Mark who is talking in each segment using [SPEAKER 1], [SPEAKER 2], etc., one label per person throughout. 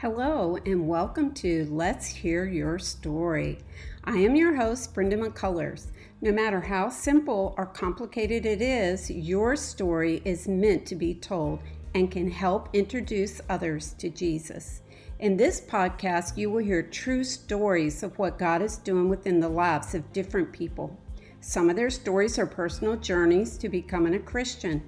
[SPEAKER 1] Hello, and welcome to Let's Hear Your Story. I am your host, Brenda McCullers. No matter how simple or complicated it is, your story is meant to be told and can help introduce others to Jesus. In this podcast, you will hear true stories of what God is doing within the lives of different people. Some of their stories are personal journeys to becoming a Christian.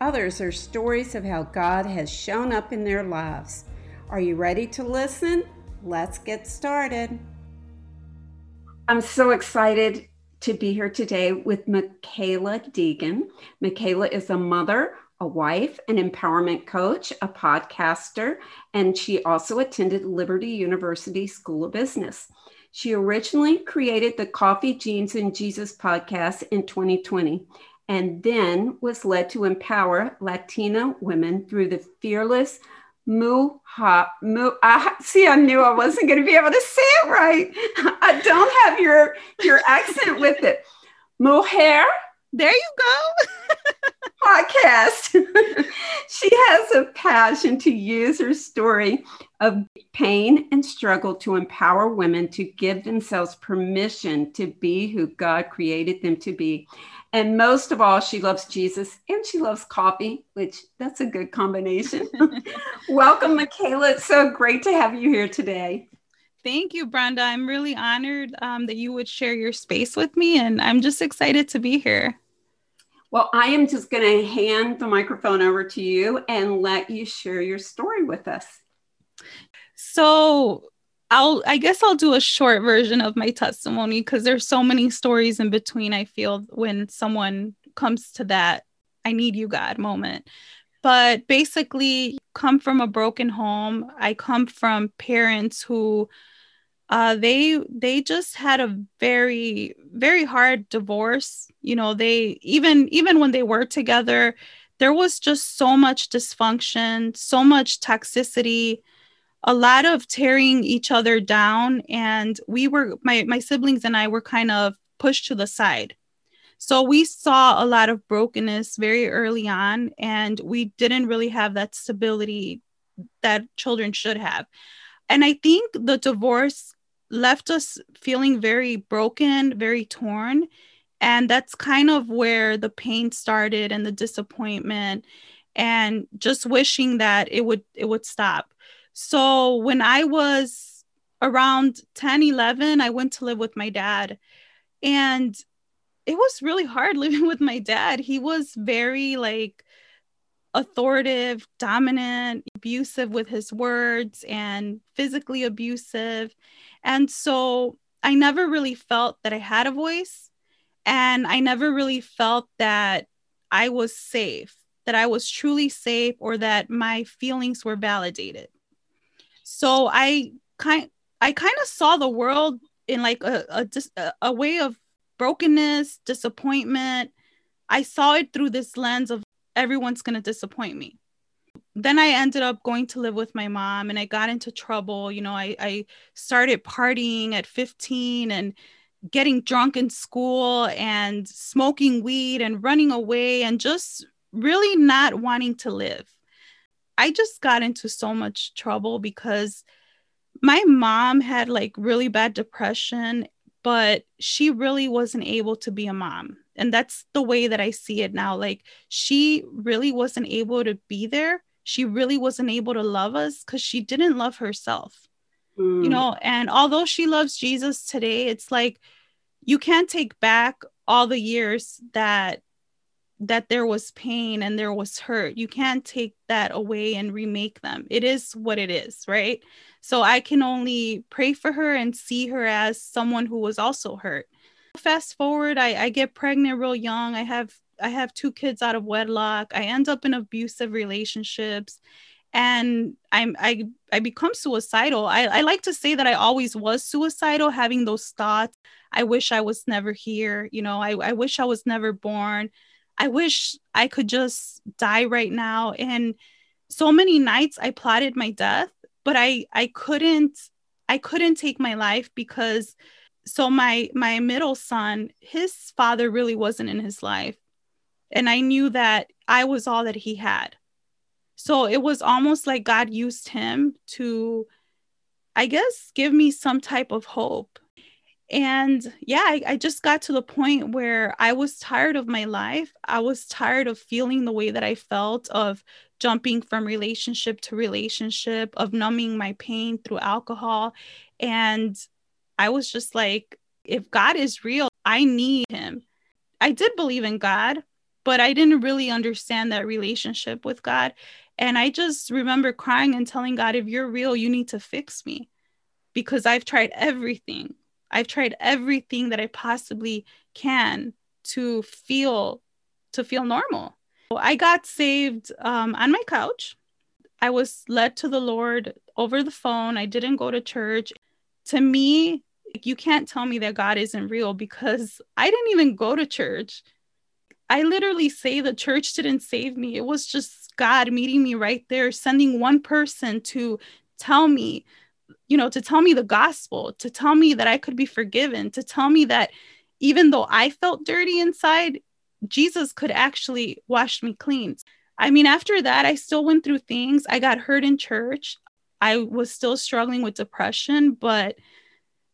[SPEAKER 1] Others are stories of how God has shown up in their lives. Are you ready to listen? Let's get started. I'm so excited to be here today with Michaela Deegan. Michaela is a mother, a wife, an empowerment coach, a podcaster, and she also attended Liberty University School of Business. She originally created the Coffee Jeans and Jesus podcast in 2020 and then was led to empower Latina women through the Fearless Muha, mu, I see, I knew I wasn't going to be able to say it right. I don't have your your accent with it. Mujer.
[SPEAKER 2] There you go.
[SPEAKER 1] podcast. she has a passion to use her story of pain and struggle to empower women to give themselves permission to be who God created them to be. And most of all, she loves Jesus and she loves coffee, which that's a good combination. Welcome, Michaela. It's so great to have you here today.
[SPEAKER 2] Thank you, Brenda. I'm really honored um, that you would share your space with me, and I'm just excited to be here.
[SPEAKER 1] Well, I am just going to hand the microphone over to you and let you share your story with us.
[SPEAKER 2] So, I'll I guess I'll do a short version of my testimony because there's so many stories in between I feel when someone comes to that I need you God moment. But basically come from a broken home. I come from parents who uh, they they just had a very very hard divorce you know they even even when they were together there was just so much dysfunction so much toxicity a lot of tearing each other down and we were my my siblings and I were kind of pushed to the side. So we saw a lot of brokenness very early on and we didn't really have that stability that children should have. And I think the divorce left us feeling very broken, very torn. And that's kind of where the pain started and the disappointment and just wishing that it would it would stop so when I was around 10, 11, I went to live with my dad. And it was really hard living with my dad. He was very like authoritative, dominant, abusive with his words, and physically abusive. And so I never really felt that I had a voice. And I never really felt that I was safe, that I was truly safe, or that my feelings were validated. So I kind I kind of saw the world in like a, a a way of brokenness, disappointment. I saw it through this lens of everyone's going to disappoint me. Then I ended up going to live with my mom and I got into trouble. You know, I, I started partying at 15 and getting drunk in school and smoking weed and running away and just really not wanting to live. I just got into so much trouble because my mom had like really bad depression, but she really wasn't able to be a mom. And that's the way that I see it now. Like she really wasn't able to be there. She really wasn't able to love us because she didn't love herself. Mm. You know, and although she loves Jesus today, it's like you can't take back all the years that that there was pain and there was hurt. You can't take that away and remake them. It is what it is, right? So I can only pray for her and see her as someone who was also hurt. Fast forward, I, I get pregnant real young. I have I have two kids out of wedlock. I end up in abusive relationships and I'm I I become suicidal. I, I like to say that I always was suicidal, having those thoughts. I wish I was never here, you know, I, I wish I was never born. I wish I could just die right now. And so many nights I plotted my death, but I I couldn't I couldn't take my life because so my my middle son, his father really wasn't in his life. And I knew that I was all that he had. So it was almost like God used him to, I guess, give me some type of hope. And yeah, I, I, just got to the point where I was tired of my life. I was tired of feeling the way that I felt, of jumping from relationship to relationship, of numbing my pain through alcohol. And I was just like, if God is real, I need him. I did believe in God, but I didn't really understand that relationship with God. And I just remember crying and telling God, if you're real, you need to fix me because I've tried everything. I've tried everything that I possibly can to feel to feel normal. I got saved um, on my couch. I was led to the Lord over the phone. I didn't go to church. To me, you can't tell me that God isn't real because I didn't even go to church. I literally say the church didn't save me. It was just God meeting me right there, sending one person to tell me, you know, to tell me the gospel, to tell me that I could be forgiven, to tell me that even though I felt dirty inside, Jesus could actually wash me clean. I mean, after that, I still went through things. I got hurt in church. I was still struggling with depression, but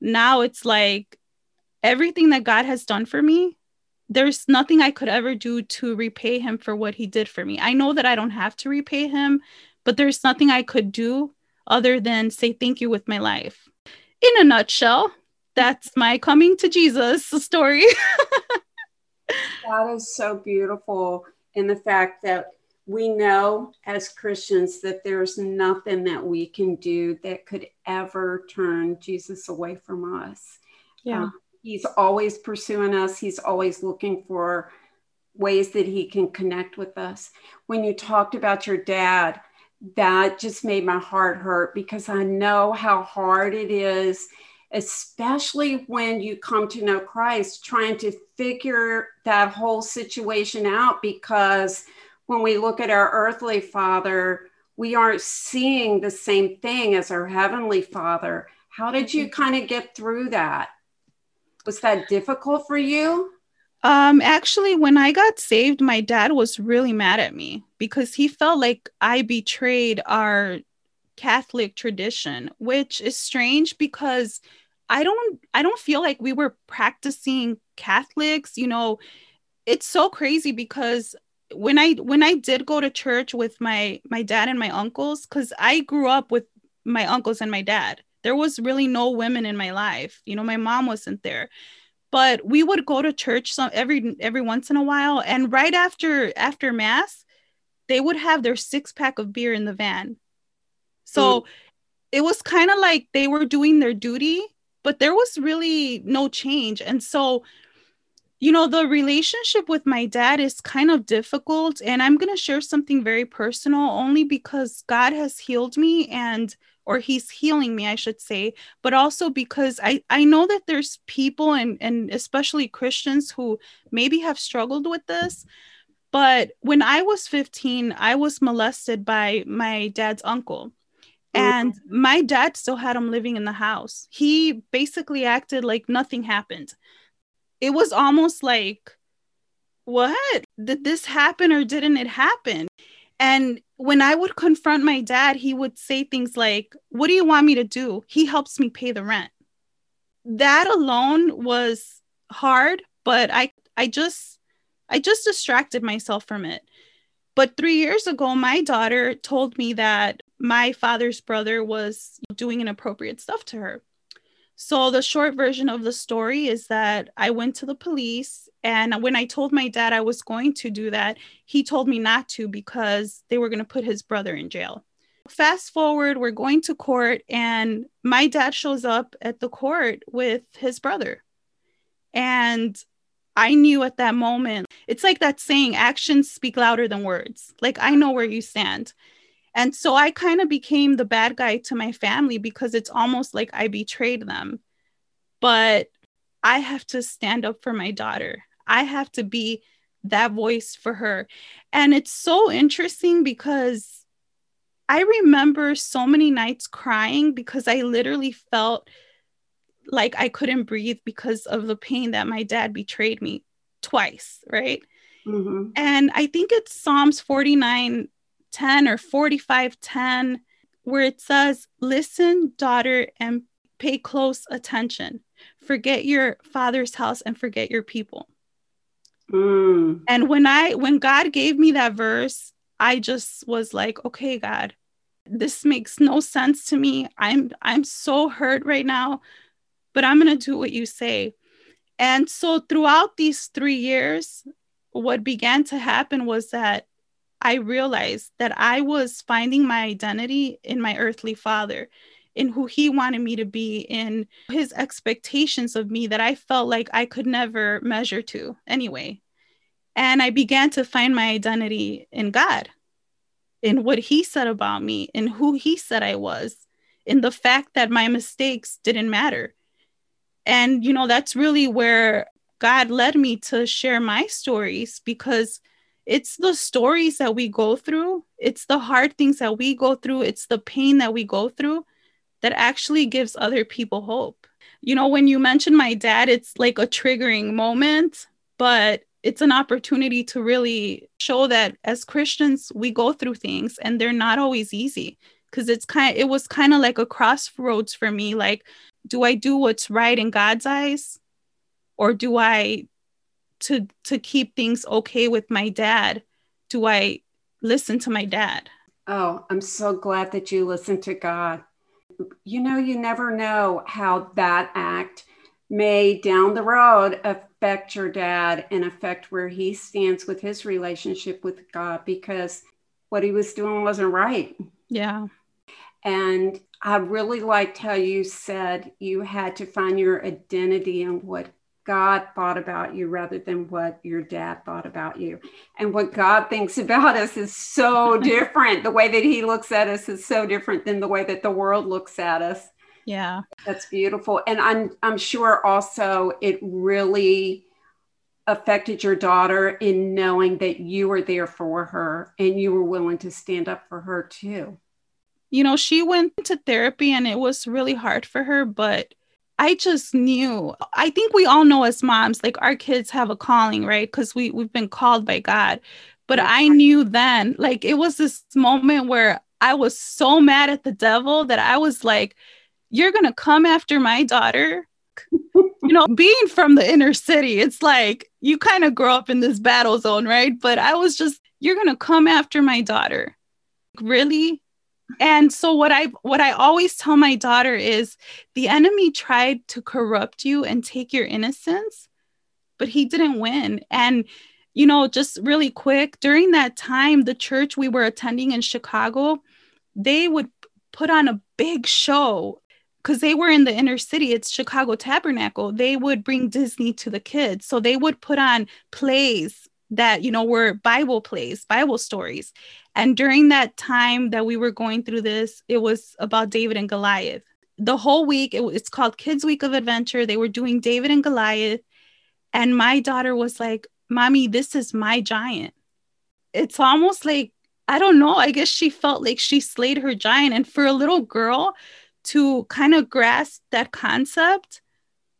[SPEAKER 2] now it's like everything that God has done for me, there's nothing I could ever do to repay him for what he did for me. I know that I don't have to repay him, but there's nothing I could do other than say thank you with my life. In a nutshell, that's my coming to Jesus story.
[SPEAKER 1] that is so beautiful in the fact that we know as Christians that there's nothing that we can do that could ever turn Jesus away from us.
[SPEAKER 2] Yeah. Um,
[SPEAKER 1] he's always pursuing us, he's always looking for ways that he can connect with us. When you talked about your dad, that just made my heart hurt because I know how hard it is, especially when you come to know Christ, trying to figure that whole situation out because when we look at our earthly father, we aren't seeing the same thing as our heavenly father. How did you mm-hmm. kind of get through that? Was that difficult for you?
[SPEAKER 2] Um, actually, when I got saved, my dad was really mad at me because he felt like I betrayed our Catholic tradition, which is strange because I don't I don't feel like we were practicing Catholics, you know. It's so crazy because when I when I did go to church with my my dad and my uncles cuz I grew up with my uncles and my dad. There was really no women in my life. You know, my mom wasn't there. But we would go to church some every every once in a while and right after after mass, they would have their six pack of beer in the van. So mm. it was kind of like they were doing their duty, but there was really no change. And so you know, the relationship with my dad is kind of difficult. And I'm going to share something very personal only because God has healed me and, or he's healing me, I should say, but also because I, I know that there's people and, and especially Christians who maybe have struggled with this. But when I was 15, I was molested by my dad's uncle. And my dad still had him living in the house. He basically acted like nothing happened it was almost like, what? Did this happen or didn't it happen? And when I would confront my dad, he would say things like, What do you want me to do? He helps me pay the rent. That alone was hard, but I I just I just distracted myself from it. But 3 years ago my daughter told me that my father's brother was doing inappropriate stuff to her. So, the short version of the story is that I went to the police, and when I told my dad I was going to do that, he told me not to because they were going to put his brother in jail. Fast forward, we're going to court, and my dad shows up at the court with his brother. And I knew at that moment, it's like that saying, actions speak louder than words. Like, I know where you stand. And so I kind of became the bad guy to my family because it's almost like I betrayed them. But I have to stand up for my daughter. I have to be that voice for her. And it's so interesting because I remember so many nights crying because I literally felt like I couldn't breathe because of the pain that my dad betrayed me twice, right? Mm-hmm. And I think it's Psalms 49 10 or 45 10, where it says, Listen, daughter, and pay close attention. Forget your father's house and forget your people. Mm. And when I when God gave me that verse, I just was like, okay, God, this makes no sense to me. I'm I'm so hurt right now, but I'm going to do what you say. And so throughout these 3 years, what began to happen was that I realized that I was finding my identity in my earthly father, in who he wanted me to be, in his expectations of me that I felt like I could never measure to anyway. And I began to find my identity in God, in what he said about me, in who he said I was, in the fact that my mistakes didn't matter. And, you know, that's really where God led me to share my stories because it's the stories that we go through, it's the hard things that we go through, it's the pain that we go through that actually gives other people hope. You know, when you mention my dad, it's like a triggering moment, but it's an opportunity to really show that as Christians, we go through things and they're not always easy. Cause it's kind it was kind of like a crossroads for me. Like, do I do what's right in God's eyes? Or do I to to keep things okay with my dad? Do I listen to my dad?
[SPEAKER 1] Oh, I'm so glad that you listen to God. You know, you never know how that act may down the road affect your dad and affect where he stands with his relationship with God because what he was doing wasn't right.
[SPEAKER 2] Yeah.
[SPEAKER 1] And I really liked how you said you had to find your identity in what God thought about you rather than what your dad thought about you. And what God thinks about us is so different. the way that he looks at us is so different than the way that the world looks at us.
[SPEAKER 2] Yeah.
[SPEAKER 1] That's beautiful. And I'm I'm sure also it really affected your daughter in knowing that you were there for her and you were willing to stand up for her too.
[SPEAKER 2] You know, she went to therapy and it was really hard for her, but I just knew. I think we all know as moms, like our kids have a calling, right? Because we we've been called by God. But I knew then, like it was this moment where I was so mad at the devil that I was like, you're going to come after my daughter. you know, being from the inner city, it's like you kind of grow up in this battle zone, right? But I was just, you're going to come after my daughter. Really? And so what I what I always tell my daughter is the enemy tried to corrupt you and take your innocence, but he didn't win. And you know, just really quick, during that time the church we were attending in Chicago, they would put on a big show because they were in the inner city, it's Chicago Tabernacle, they would bring Disney to the kids. So they would put on plays that, you know, were Bible plays, Bible stories. And during that time that we were going through this, it was about David and Goliath. The whole week, it, it's called Kids Week of Adventure. They were doing David and Goliath. And my daughter was like, Mommy, this is my giant. It's almost like, I don't know, I guess she felt like she slayed her giant. And for a little girl, to kind of grasp that concept,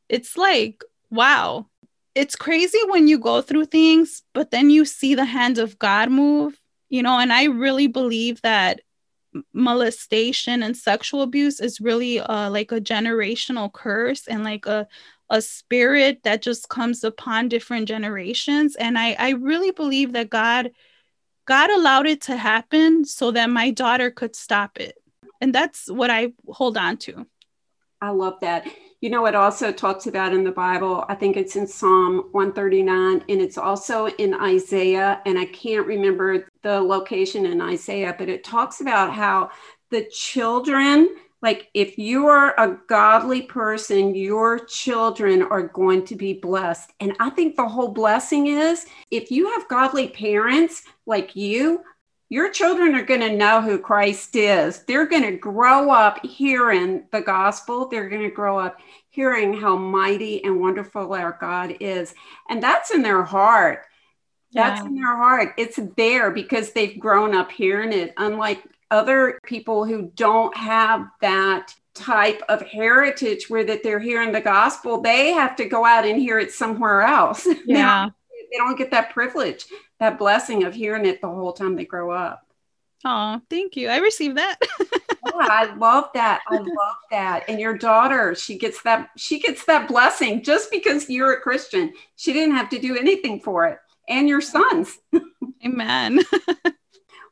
[SPEAKER 2] it's like, wow, it's crazy when you go through things, but then you see the hand of God move, you know, and I really believe that molestation and sexual abuse is really uh, like a generational curse and like a a spirit that just comes upon different generations and I I really believe that God God allowed it to happen so that my daughter could stop it and that's what I hold on to.
[SPEAKER 1] I love that. You know, it also talks about in the Bible, I think it's in Psalm 139, and it's also in Isaiah. And I can't remember the location in Isaiah, but it talks about how the children, like if you are a godly person, your children are going to be blessed. And I think the whole blessing is if you have godly parents like you, your children are going to know who Christ is. They're going to grow up hearing the gospel. They're going to grow up hearing how mighty and wonderful our God is. And that's in their heart. That's yeah. in their heart. It's there because they've grown up hearing it, unlike other people who don't have that type of heritage where that they're hearing the gospel they have to go out and hear it somewhere else
[SPEAKER 2] yeah
[SPEAKER 1] they don't get that privilege that blessing of hearing it the whole time they grow up.
[SPEAKER 2] Oh, thank you. I received that.
[SPEAKER 1] yeah, I love that. I love that. And your daughter, she gets that she gets that blessing just because you're a Christian. She didn't have to do anything for it. And your sons.
[SPEAKER 2] Amen.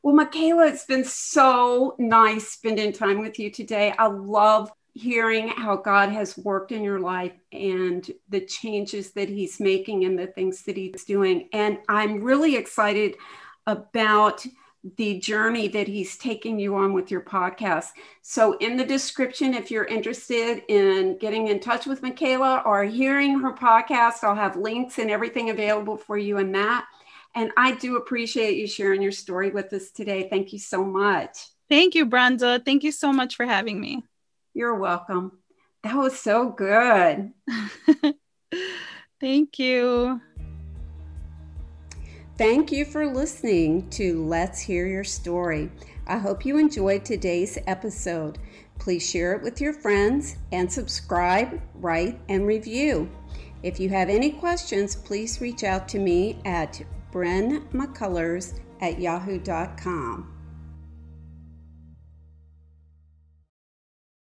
[SPEAKER 1] well, Michaela, it's been so nice spending time with you today. I love hearing how God has worked in your life and the changes that He's making and the things that He's doing. And I'm really excited about the journey that he's taking you on with your podcast. So, in the description, if you're interested in getting in touch with Michaela or hearing her podcast, I'll have links and everything available for you in that. And I do appreciate you sharing your story with us today. Thank you so much.
[SPEAKER 2] Thank you, Brenda. Thank you so much for having me.
[SPEAKER 1] You're welcome. That was so good.
[SPEAKER 2] Thank you.
[SPEAKER 1] Thank you for listening to Let's Hear Your Story. I hope you enjoyed today's episode. Please share it with your friends and subscribe, write, and review. If you have any questions, please reach out to me at brynmccullers at yahoo.com.